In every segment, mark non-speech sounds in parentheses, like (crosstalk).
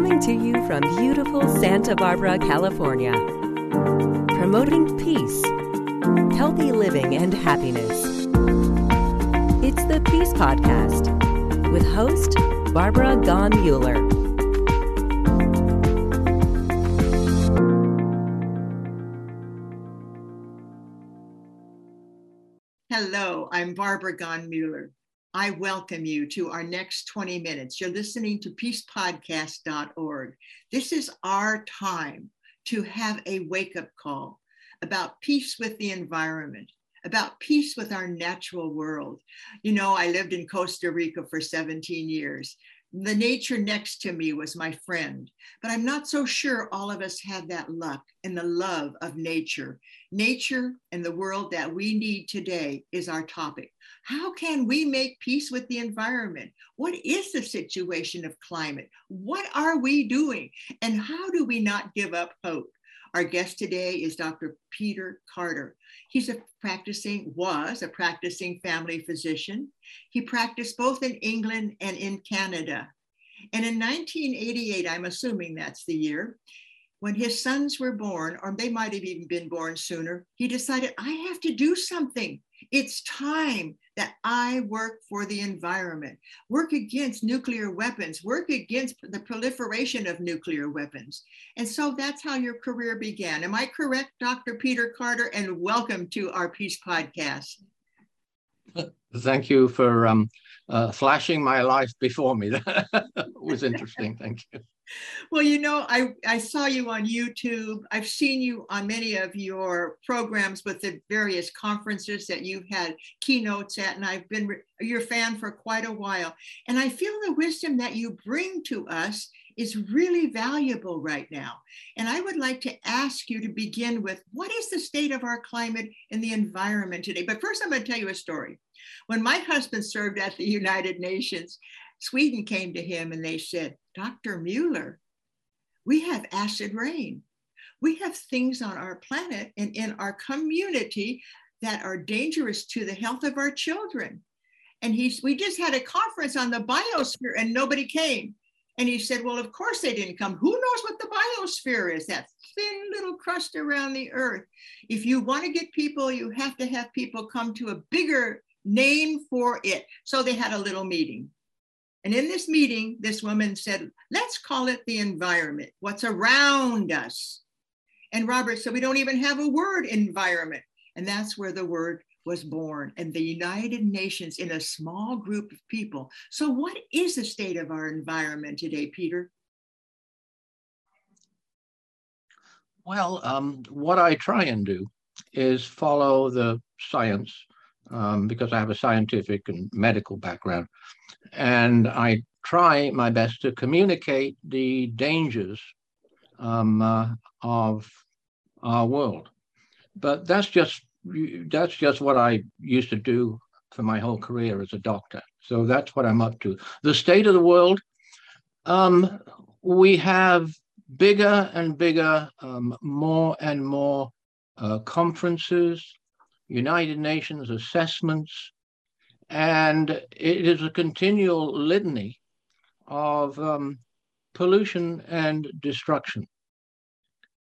Coming to you from beautiful Santa Barbara, California. Promoting peace, healthy living, and happiness. It's the Peace Podcast with host Barbara Gone Mueller. Hello, I'm Barbara Gone Mueller. I welcome you to our next 20 minutes. You're listening to peacepodcast.org. This is our time to have a wake up call about peace with the environment, about peace with our natural world. You know, I lived in Costa Rica for 17 years. The nature next to me was my friend, but I'm not so sure all of us had that luck and the love of nature. Nature and the world that we need today is our topic. How can we make peace with the environment? What is the situation of climate? What are we doing? And how do we not give up hope? Our guest today is Dr. Peter Carter. He's a practicing, was a practicing family physician. He practiced both in England and in Canada. And in 1988, I'm assuming that's the year, when his sons were born, or they might have even been born sooner, he decided, I have to do something. It's time that I work for the environment, work against nuclear weapons, work against the proliferation of nuclear weapons. And so that's how your career began. Am I correct, Dr. Peter Carter? And welcome to our Peace Podcast. Thank you for um, uh, flashing my life before me. (laughs) was interesting. Thank you well, you know, I, I saw you on YouTube. I've seen you on many of your programs with the various conferences that you've had keynotes at, and I've been your fan for quite a while. And I feel the wisdom that you bring to us is really valuable right now. And I would like to ask you to begin with what is the state of our climate and the environment today? But first, I'm going to tell you a story. When my husband served at the United Nations, Sweden came to him and they said, Dr. Mueller, we have acid rain. We have things on our planet and in our community that are dangerous to the health of our children. And he's, we just had a conference on the biosphere and nobody came. And he said, Well, of course they didn't come. Who knows what the biosphere is? That thin little crust around the earth. If you want to get people, you have to have people come to a bigger name for it. So they had a little meeting. And in this meeting, this woman said, let's call it the environment, what's around us. And Robert said, we don't even have a word environment. And that's where the word was born and the United Nations in a small group of people. So, what is the state of our environment today, Peter? Well, um, what I try and do is follow the science um, because I have a scientific and medical background. And I try my best to communicate the dangers um, uh, of our world. But that's just that's just what I used to do for my whole career as a doctor. So that's what I'm up to. The state of the world, um, we have bigger and bigger, um, more and more uh, conferences, United Nations assessments, and it is a continual litany of um, pollution and destruction.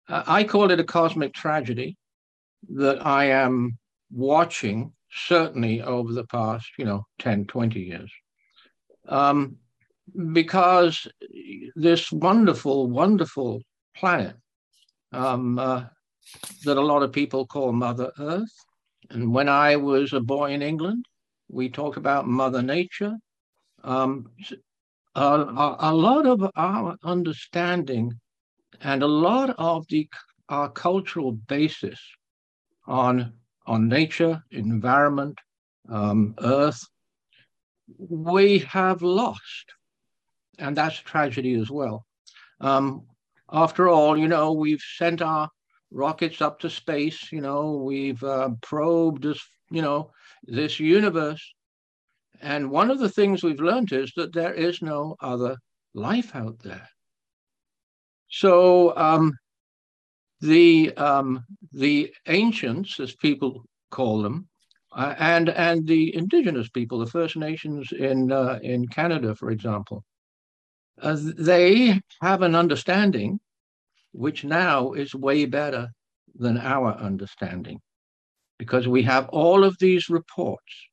I call it a cosmic tragedy that I am watching certainly over the past, you know, 10, 20 years. Um, because this wonderful, wonderful planet um, uh, that a lot of people call Mother Earth and when I was a boy in England, we talked about Mother Nature. Um, a, a, lot of our understanding and a lot of the our cultural basis on on nature, environment, um, earth, we have lost, and that's tragedy as well. Um, after all, you know, we've sent our rockets up to space. You know, we've uh, probed this, you know, this universe. And one of the things we've learned is that there is no other life out there. So um, the um, the ancients, as people call them, uh, and and the indigenous people, the First Nations in uh, in Canada, for example, uh, they have an understanding which now is way better than our understanding because we have all of these reports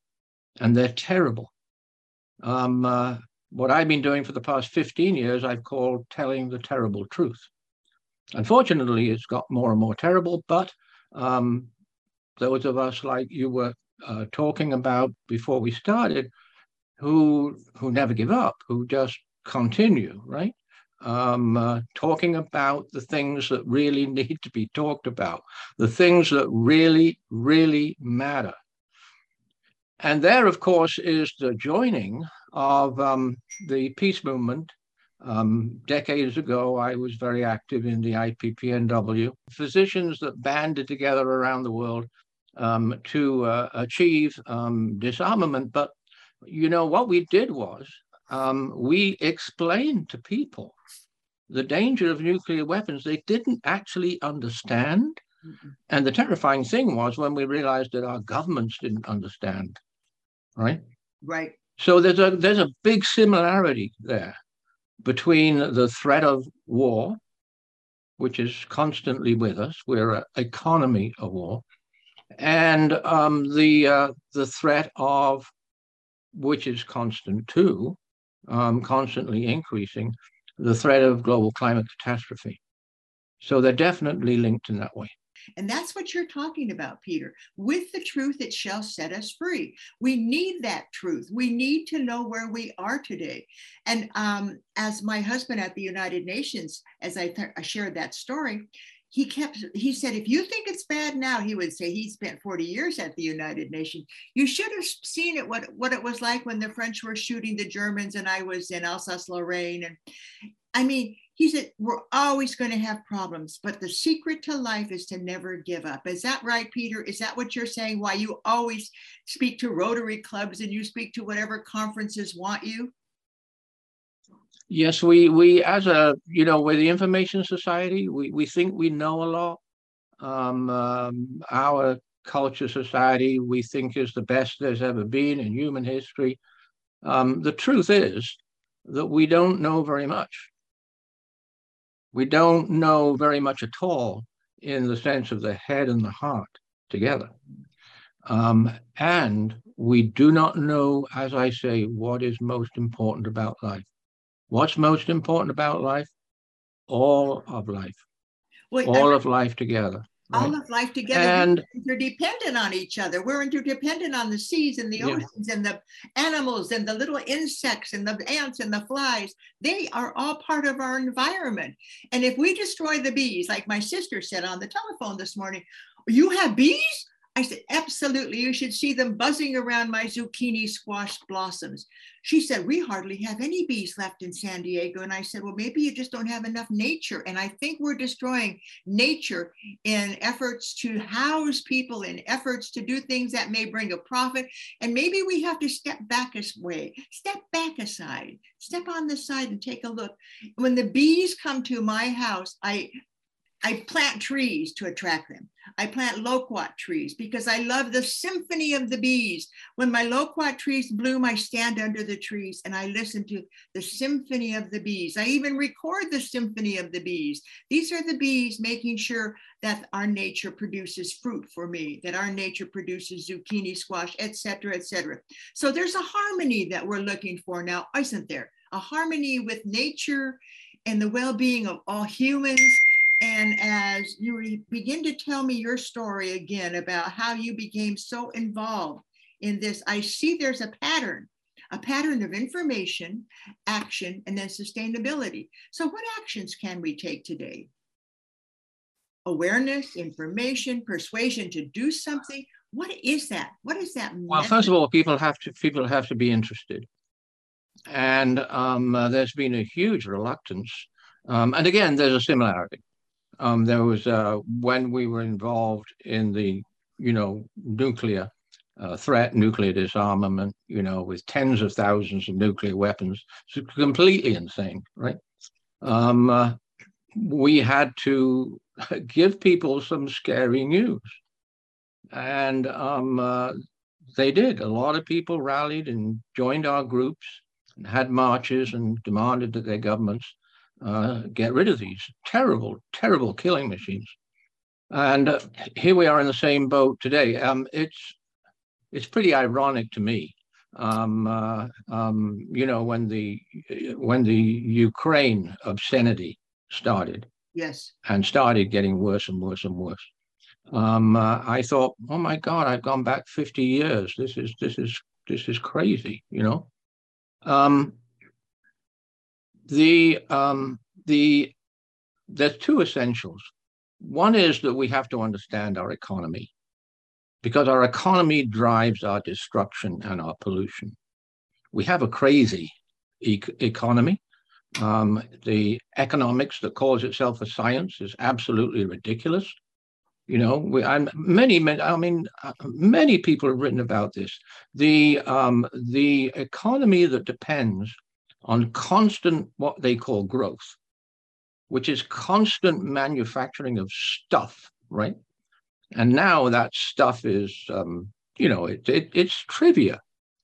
and they're terrible. Um, uh, what I've been doing for the past 15 years, I've called telling the terrible truth. Unfortunately, it's got more and more terrible, but um, those of us like you were uh, talking about before we started, who who never give up, who just continue, right? Um, uh, talking about the things that really need to be talked about, the things that really, really matter. And there, of course, is the joining of um, the peace movement. Um, decades ago, I was very active in the IPPNW. Physicians that banded together around the world um, to uh, achieve um, disarmament. But you know what we did was um, we explained to people the danger of nuclear weapons. They didn't actually understand. And the terrifying thing was when we realized that our governments didn't understand. Right. Right. So there's a there's a big similarity there between the threat of war, which is constantly with us. We're an economy of war, and um, the uh, the threat of which is constant too, um, constantly increasing, the threat of global climate catastrophe. So they're definitely linked in that way. And that's what you're talking about, Peter. With the truth, it shall set us free. We need that truth. We need to know where we are today. And um, as my husband at the United Nations, as I, th- I shared that story, he kept he said if you think it's bad now he would say he spent 40 years at the united nations you should have seen it what what it was like when the french were shooting the germans and i was in alsace lorraine and i mean he said, We're always going to have problems, but the secret to life is to never give up. Is that right, Peter? Is that what you're saying? Why you always speak to Rotary clubs and you speak to whatever conferences want you? Yes, we we as a you know we're the information society. We we think we know a lot. Um, um, our culture society we think is the best there's ever been in human history. Um, the truth is that we don't know very much we don't know very much at all in the sense of the head and the heart together. Um, and we do not know, as I say, what is most important about life. What's most important about life? All of life. Well, all of life together all of life together. And we're interdependent on each other. We're interdependent on the seas and the yeah. oceans and the animals and the little insects and the ants and the flies. They are all part of our environment. And if we destroy the bees, like my sister said on the telephone this morning, you have bees? I said, absolutely. You should see them buzzing around my zucchini squash blossoms. She said, we hardly have any bees left in San Diego. And I said, well, maybe you just don't have enough nature. And I think we're destroying nature in efforts to house people, in efforts to do things that may bring a profit. And maybe we have to step back a way, step back aside, step on the side and take a look. When the bees come to my house, I I plant trees to attract them. I plant loquat trees because I love the symphony of the bees. When my loquat trees bloom, I stand under the trees and I listen to the symphony of the bees. I even record the symphony of the bees. These are the bees making sure that our nature produces fruit for me, that our nature produces zucchini, squash, etc., etc. So there's a harmony that we're looking for now, isn't there? A harmony with nature and the well-being of all humans and as you begin to tell me your story again about how you became so involved in this, I see there's a pattern, a pattern of information, action, and then sustainability. So, what actions can we take today? Awareness, information, persuasion to do something. What is that? What is that? Well, first of all, people have to people have to be interested, and um, uh, there's been a huge reluctance. Um, and again, there's a similarity um, there was uh, when we were involved in the, you know, nuclear uh, threat, nuclear disarmament, you know, with tens of thousands of nuclear weapons. It's completely insane, right? Um, uh, we had to (laughs) give people some scary news. And um, uh, they did. A lot of people rallied and joined our groups. and had marches and demanded that their governments uh, get rid of these terrible, terrible killing machines. And uh, here we are in the same boat today. Um, it's it's pretty ironic to me, um, uh, um, you know, when the when the Ukraine obscenity started, yes, and started getting worse and worse and worse. Um, uh, I thought, oh my God, I've gone back 50 years. This is this is this is crazy, you know. The um, the there's two essentials. One is that we have to understand our economy because our economy drives our destruction and our pollution. We have a crazy e- economy. Um, the economics that calls itself a science is absolutely ridiculous. You know, we, I'm, many, many, I mean, many people have written about this. The um, the economy that depends on constant what they call growth, which is constant manufacturing of stuff, right? And now that stuff is, um, you know, it, it, it's trivia,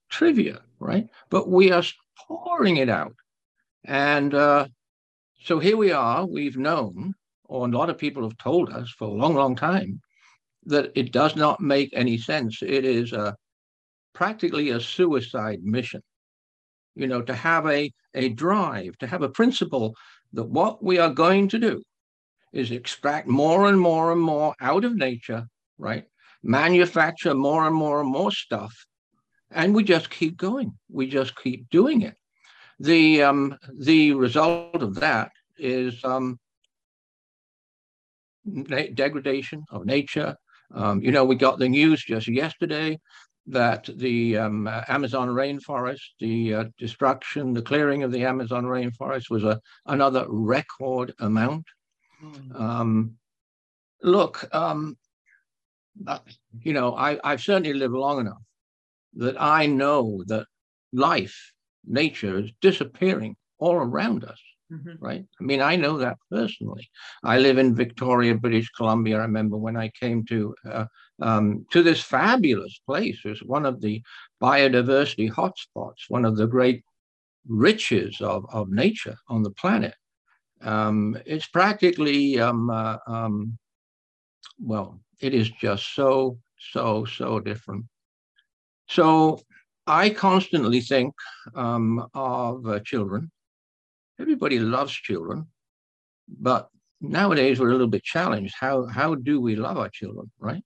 trivia, right? But we are pouring it out. And uh, so here we are, we've known or a lot of people have told us for a long, long time, that it does not make any sense. It is a, practically a suicide mission. You know, to have a, a drive, to have a principle that what we are going to do is extract more and more and more out of nature, right? Manufacture more and more and more stuff, and we just keep going. We just keep doing it. The um, the result of that is um, degradation of nature. Um, you know, we got the news just yesterday that the um, Amazon rainforest, the uh, destruction, the clearing of the Amazon rainforest was a, another record amount. Mm. Um, look, um, uh, you know, I, I've certainly lived long enough that I know that life, nature is disappearing all around us. Mm-hmm. Right. I mean, I know that personally. I live in Victoria, British Columbia. I remember when I came to uh, um, to this fabulous place. It's one of the biodiversity hotspots, one of the great riches of, of nature on the planet. Um, it's practically, um, uh, um, well, it is just so, so, so different. So I constantly think um, of uh, children everybody loves children, but nowadays we're a little bit challenged. How how do we love our children, right?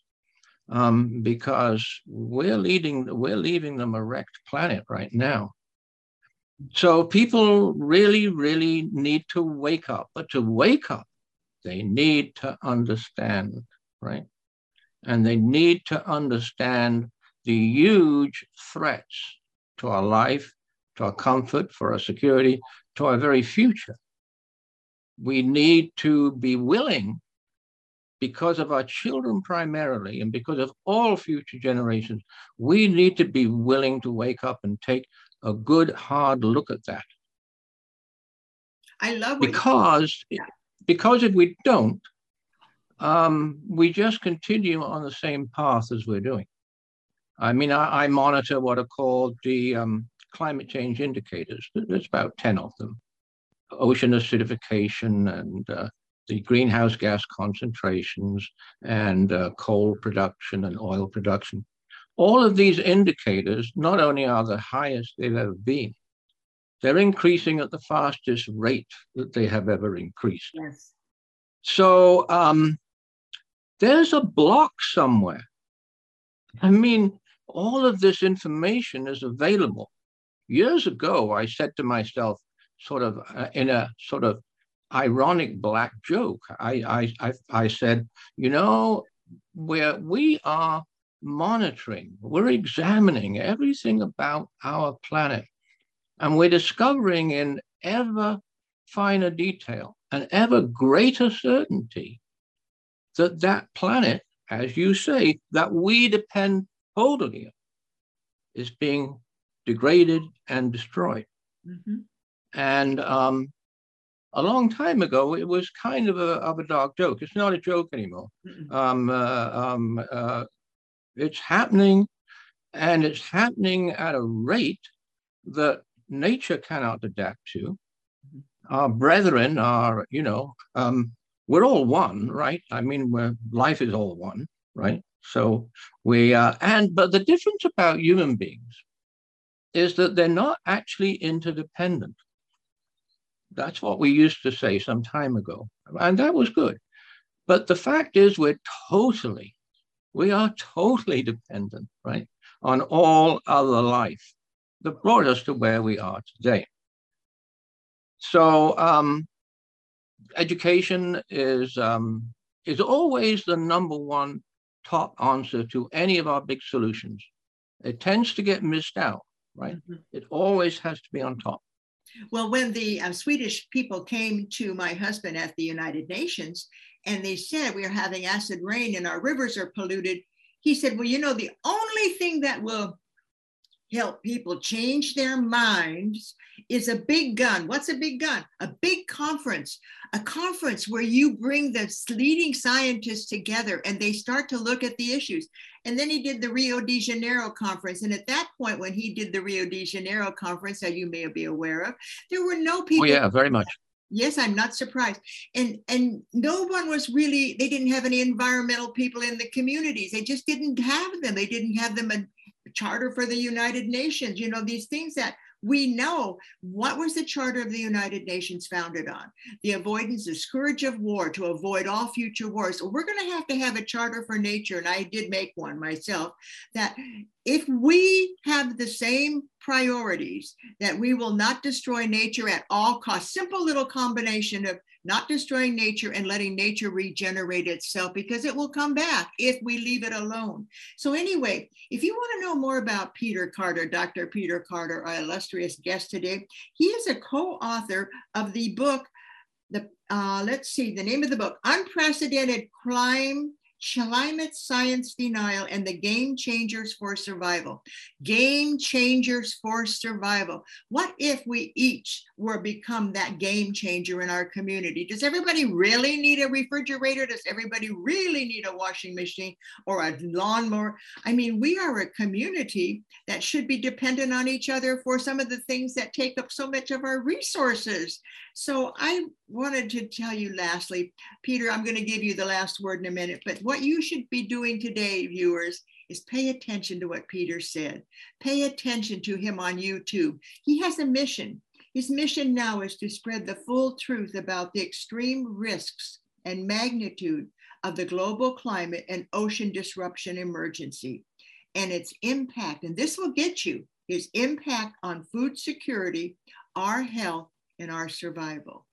Um, because we're leading we're leaving them a wrecked planet right now. So people really, really need to wake up. But to wake up, they need to understand, right? And they need to understand the huge threats to our life, to our comfort, for our security, to our very future. We need to be willing, because of our children primarily, and because of all future generations, we need to be willing to wake up and take a good hard look at that. I love because yeah. because if we don't, um, we just continue on the same path as we're doing. I mean, I, I monitor what are called the um, climate change indicators. There's about 10 of them. Ocean acidification and uh, the greenhouse gas concentrations and uh, coal production and oil production. All of these indicators not only are the highest they've ever been, they're increasing at the fastest rate that they have ever increased. Yes. So um, there's a block somewhere. I mean, all of this information is available years ago, I said to myself, sort of uh, in a sort of ironic black joke, I, I, I, I said, you know, where we are monitoring, we're examining everything about our planet, and we're discovering in ever finer detail and ever greater certainty that that planet, as you say, that we depend totally on, is being degraded and destroyed. Mm-hmm. And um, a long time ago, it was kind of a, of a dark joke. It's not a joke anymore. Um, uh, um, uh, it's happening, and it's happening at a rate that nature cannot adapt to. Our brethren are, you know, um, we're all one, right? I mean, life is all one, right? So we uh, and but the difference about human beings is that they're not actually interdependent. That's what we used to say some time ago, and that was good. But the fact is, we're totally, we are totally dependent, right, on all other life that brought us to where we are today. So, um, education is um, is always the number one top answer to any of our big solutions. It tends to get missed out, right? Mm-hmm. It always has to be on top. Well, when the uh, Swedish people came to my husband at the United Nations and they said we are having acid rain and our rivers are polluted, he said, Well, you know, the only thing that will help people change their minds is a big gun. What's a big gun? A big conference, a conference where you bring the leading scientists together and they start to look at the issues. And then he did the Rio de Janeiro conference. And at that point, when he did the Rio de Janeiro conference, that you may be aware of, there were no oh, people. Oh, yeah, very much. Yes, I'm not surprised. And and no one was really they didn't have any environmental people in the communities. They just didn't have them. They didn't have them charter for the United Nations, you know, these things that we know what was the charter of the united nations founded on? The avoidance the scourge of war to avoid all future wars. So we're going to have to have a charter for nature and i did make one myself that if we have the same priorities that we will not destroy nature at all costs simple little combination of not destroying nature and letting nature regenerate itself because it will come back if we leave it alone. So, anyway, if you want to know more about Peter Carter, Dr. Peter Carter, our illustrious guest today, he is a co author of the book. The, uh, let's see the name of the book unprecedented crime climate science denial and the game changers for survival. Game changers for survival. What if we each were become that game changer in our community? Does everybody really need a refrigerator? Does everybody really need a washing machine or a lawnmower? I mean, we are a community that should be dependent on each other for some of the things that take up so much of our resources. So I wanted to tell you lastly, Peter, I'm going to give you the last word in a minute, but what you should be doing today, viewers, is pay attention to what Peter said. Pay attention to him on YouTube. He has a mission. His mission now is to spread the full truth about the extreme risks and magnitude of the global climate and ocean disruption emergency and its impact. And this will get you his impact on food security, our health, and our survival.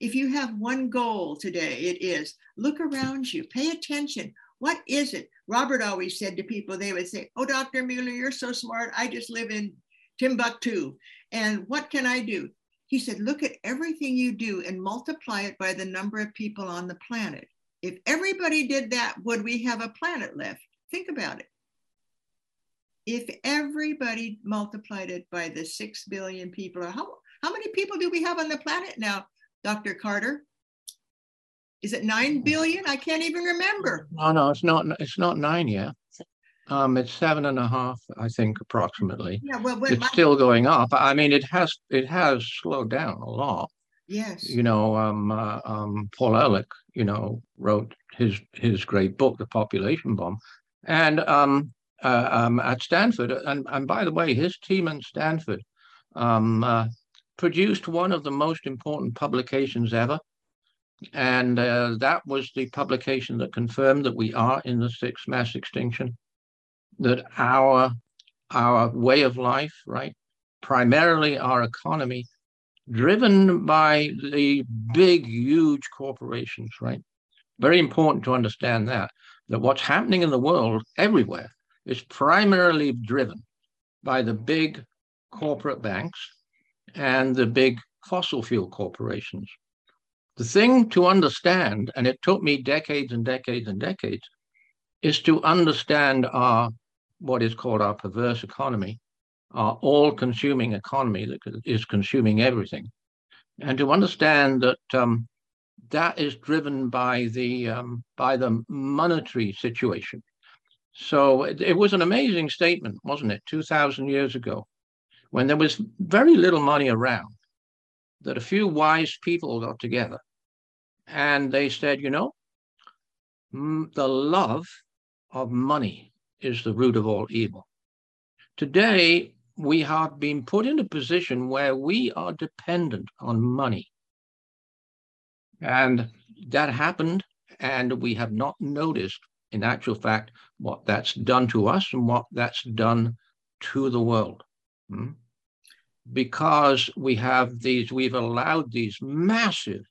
If you have one goal today, it is look around you, pay attention. What is it? Robert always said to people, they would say, Oh, Dr. Mueller, you're so smart. I just live in Timbuktu. And what can I do? He said, Look at everything you do and multiply it by the number of people on the planet. If everybody did that, would we have a planet left? Think about it. If everybody multiplied it by the 6 billion people, or how, how many people do we have on the planet now, Dr. Carter? Is it nine billion? I can't even remember. No, no, it's not. It's not nine yet. Um, it's seven and a half, I think, approximately. Yeah, well, it's my... still going up. I mean, it has it has slowed down a lot. Yes. You know, um, uh, um, Paul Ehrlich, you know, wrote his his great book, The Population Bomb, and um, uh, um, at Stanford, and and by the way, his team in Stanford, um, uh, produced one of the most important publications ever. And uh, that was the publication that confirmed that we are in the sixth mass extinction, that our, our way of life, right, primarily our economy, driven by the big, huge corporations, right? Very important to understand that, that what's happening in the world everywhere is primarily driven by the big corporate banks and the big fossil fuel corporations. The thing to understand, and it took me decades and decades and decades, is to understand our what is called our perverse economy, our all-consuming economy that is consuming everything, and to understand that um, that is driven by the um, by the monetary situation. So it, it was an amazing statement, wasn't it? Two thousand years ago, when there was very little money around, that a few wise people got together and they said, you know, the love of money is the root of all evil. Today, we have been put in a position where we are dependent on money. And that happened, and we have not noticed, in actual fact, what that's done to us and what that's done to the world. Hmm? Because we have these, we've allowed these massive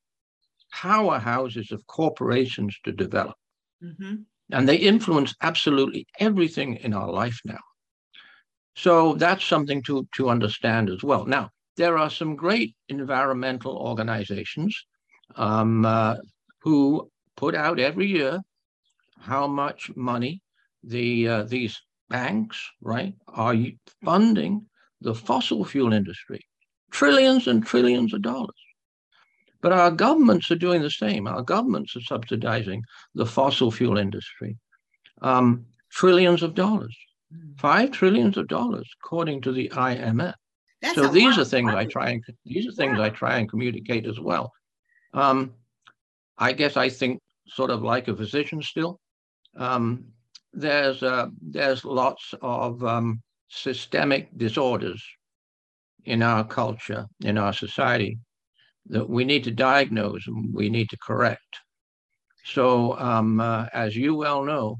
powerhouses of corporations to develop. Mm-hmm. And they influence absolutely everything in our life now. So that's something to, to understand as well. Now, there are some great environmental organizations um, uh, who put out every year how much money the uh, these banks, right, are funding the fossil fuel industry, trillions and trillions of dollars. But our governments are doing the same. Our governments are subsidizing the fossil fuel industry, um, trillions of dollars, five trillions of dollars, according to the IMF. That's so these are things I try and these are things I try and communicate as well. Um, I guess I think sort of like a physician still. Um, there's uh, there's lots of um, systemic disorders in our culture, in our society, that we need to diagnose and we need to correct. So, um, uh, as you well know,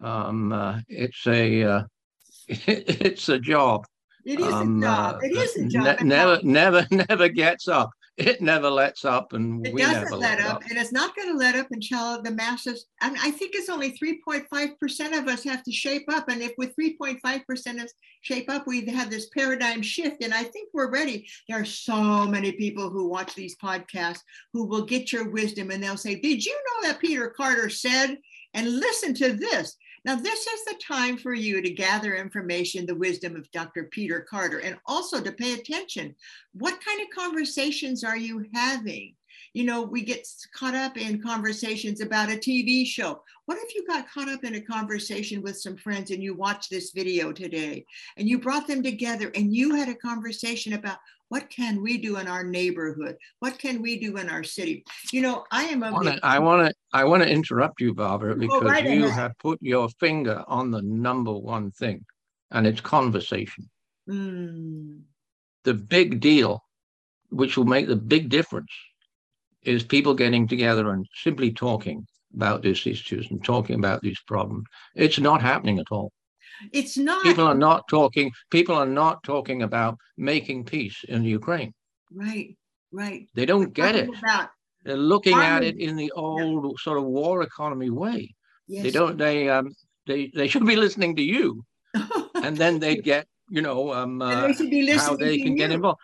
um, uh, it's a uh, (laughs) it's a job. It is um, a job. It is a job. Ne- never, never, (laughs) never gets up it never lets up and it we doesn't never let up, up, and it's not going to let up until the masses and i think it's only 3.5% of us have to shape up and if with 3.5% of us shape up we have this paradigm shift and i think we're ready. There are so many people who watch these podcasts who will get your wisdom and they'll say did you know that peter carter said and listen to this now, this is the time for you to gather information, the wisdom of Dr. Peter Carter, and also to pay attention. What kind of conversations are you having? You know, we get caught up in conversations about a TV show. What if you got caught up in a conversation with some friends and you watched this video today and you brought them together and you had a conversation about what can we do in our neighborhood? What can we do in our city? You know, I am. A I want to. I want to interrupt you, Barbara, because right you ahead. have put your finger on the number one thing, and it's conversation. Mm. The big deal, which will make the big difference, is people getting together and simply talking about these issues and talking about these problems. It's not happening at all. It's not. People are not talking. People are not talking about making peace in Ukraine. Right, right. They don't get it. They're looking at it in the old yeah. sort of war economy way. Yes. They don't. They um. They they should be listening to you, (laughs) and then they'd get you know um uh, they how they can you. get involved.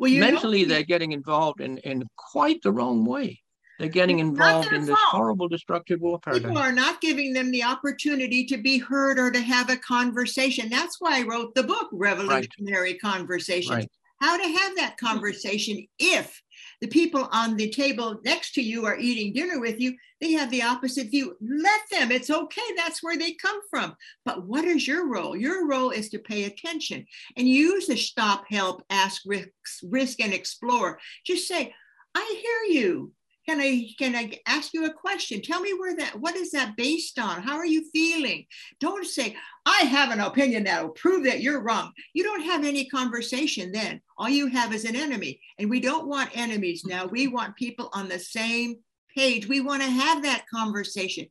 Well, mentally, know, they're getting involved in in quite the wrong way. They're getting involved in this fault. horrible destructive war paradigm. People are not giving them the opportunity to be heard or to have a conversation. That's why I wrote the book, Revolutionary right. Conversations. Right. How to have that conversation if the people on the table next to you are eating dinner with you, they have the opposite view. Let them, it's okay. That's where they come from. But what is your role? Your role is to pay attention and use the stop, help, ask, risk, risk and explore. Just say, I hear you. Can I can I ask you a question? Tell me where that what is that based on? How are you feeling? Don't say, I have an opinion that will prove that you're wrong. You don't have any conversation then. All you have is an enemy. And we don't want enemies now. We want people on the same page. We want to have that conversation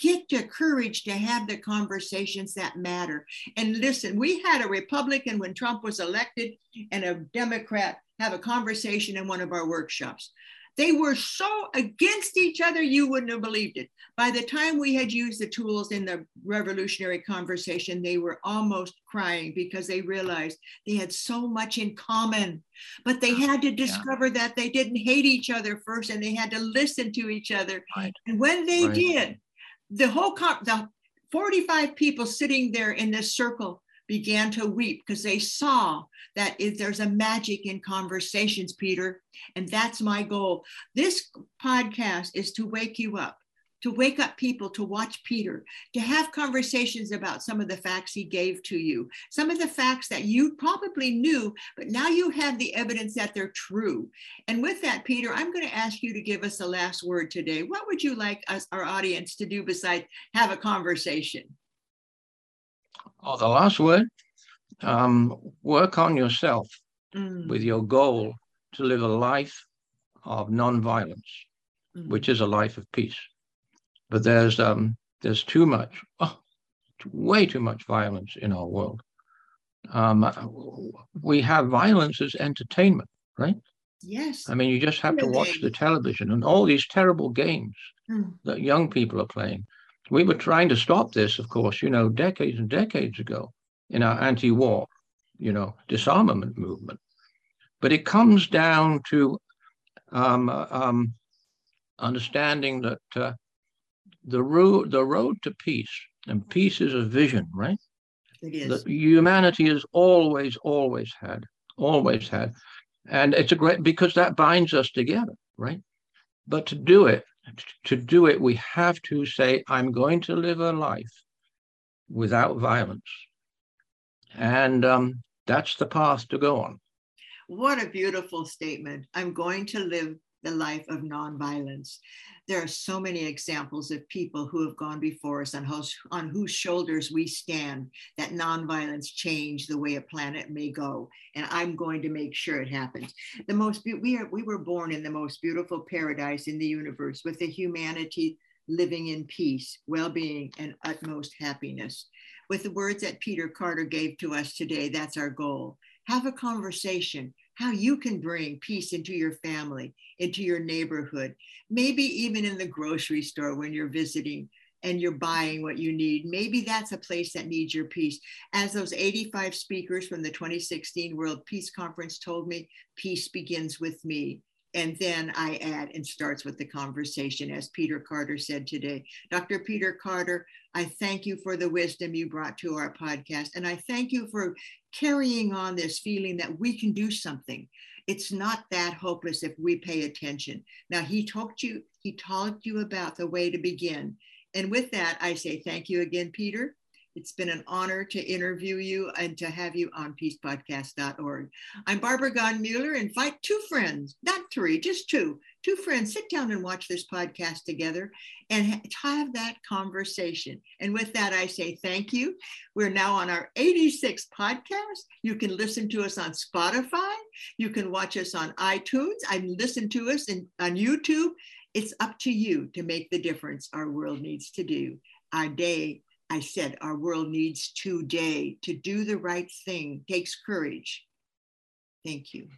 get the courage to have the conversations that matter. And listen, we had a Republican when Trump was elected and a Democrat have a conversation in one of our workshops. They were so against each other, you wouldn't have believed it. By the time we had used the tools in the revolutionary conversation, they were almost crying because they realized they had so much in common. But they oh, had to discover yeah. that they didn't hate each other first and they had to listen to each other. Right. And when they right. did, the whole, comp- the 45 people sitting there in this circle began to weep because they saw that if there's a magic in conversations, Peter, and that's my goal. This podcast is to wake you up to wake up people to watch Peter, to have conversations about some of the facts he gave to you, some of the facts that you probably knew, but now you have the evidence that they're true. And with that, Peter, I'm going to ask you to give us the last word today. What would you like us, our audience, to do besides have a conversation? Oh, the last word um, work on yourself mm. with your goal to live a life of nonviolence, mm. which is a life of peace but there's um, there's too much, oh, way too much violence in our world. Um, we have violence as entertainment, right? Yes. I mean, you just have to watch the television and all these terrible games mm. that young people are playing. We were trying to stop this, of course, you know, decades and decades ago in our anti-war, you know, disarmament movement. But it comes down to um, uh, um, understanding that uh, the road the road to peace, and peace is a vision, right? It is. That humanity has always, always had, always had. And it's a great because that binds us together, right? But to do it, to do it, we have to say, I'm going to live a life without violence. And um, that's the path to go on. What a beautiful statement. I'm going to live the life of nonviolence there are so many examples of people who have gone before us on whose, on whose shoulders we stand that nonviolence change the way a planet may go. And I'm going to make sure it happens. The most we are we were born in the most beautiful paradise in the universe with the humanity living in peace, well-being, and utmost happiness. With the words that Peter Carter gave to us today, that's our goal. Have a conversation how you can bring peace into your family, into your neighborhood, maybe even in the grocery store when you're visiting and you're buying what you need. Maybe that's a place that needs your peace. As those 85 speakers from the 2016 World Peace Conference told me, peace begins with me. And then I add and starts with the conversation, as Peter Carter said today. Dr. Peter Carter, I thank you for the wisdom you brought to our podcast. And I thank you for carrying on this feeling that we can do something. It's not that hopeless if we pay attention. Now, he talked you, he taught you about the way to begin. And with that, I say thank you again, Peter. It's been an honor to interview you and to have you on peacepodcast.org. I'm Barbara Gahn Mueller. Invite two friends, not three, just two, two friends, sit down and watch this podcast together and have that conversation. And with that, I say thank you. We're now on our 86th podcast. You can listen to us on Spotify. You can watch us on iTunes. I listen to us in, on YouTube. It's up to you to make the difference our world needs to do. Our day I said, our world needs today. To do the right thing takes courage. Thank you.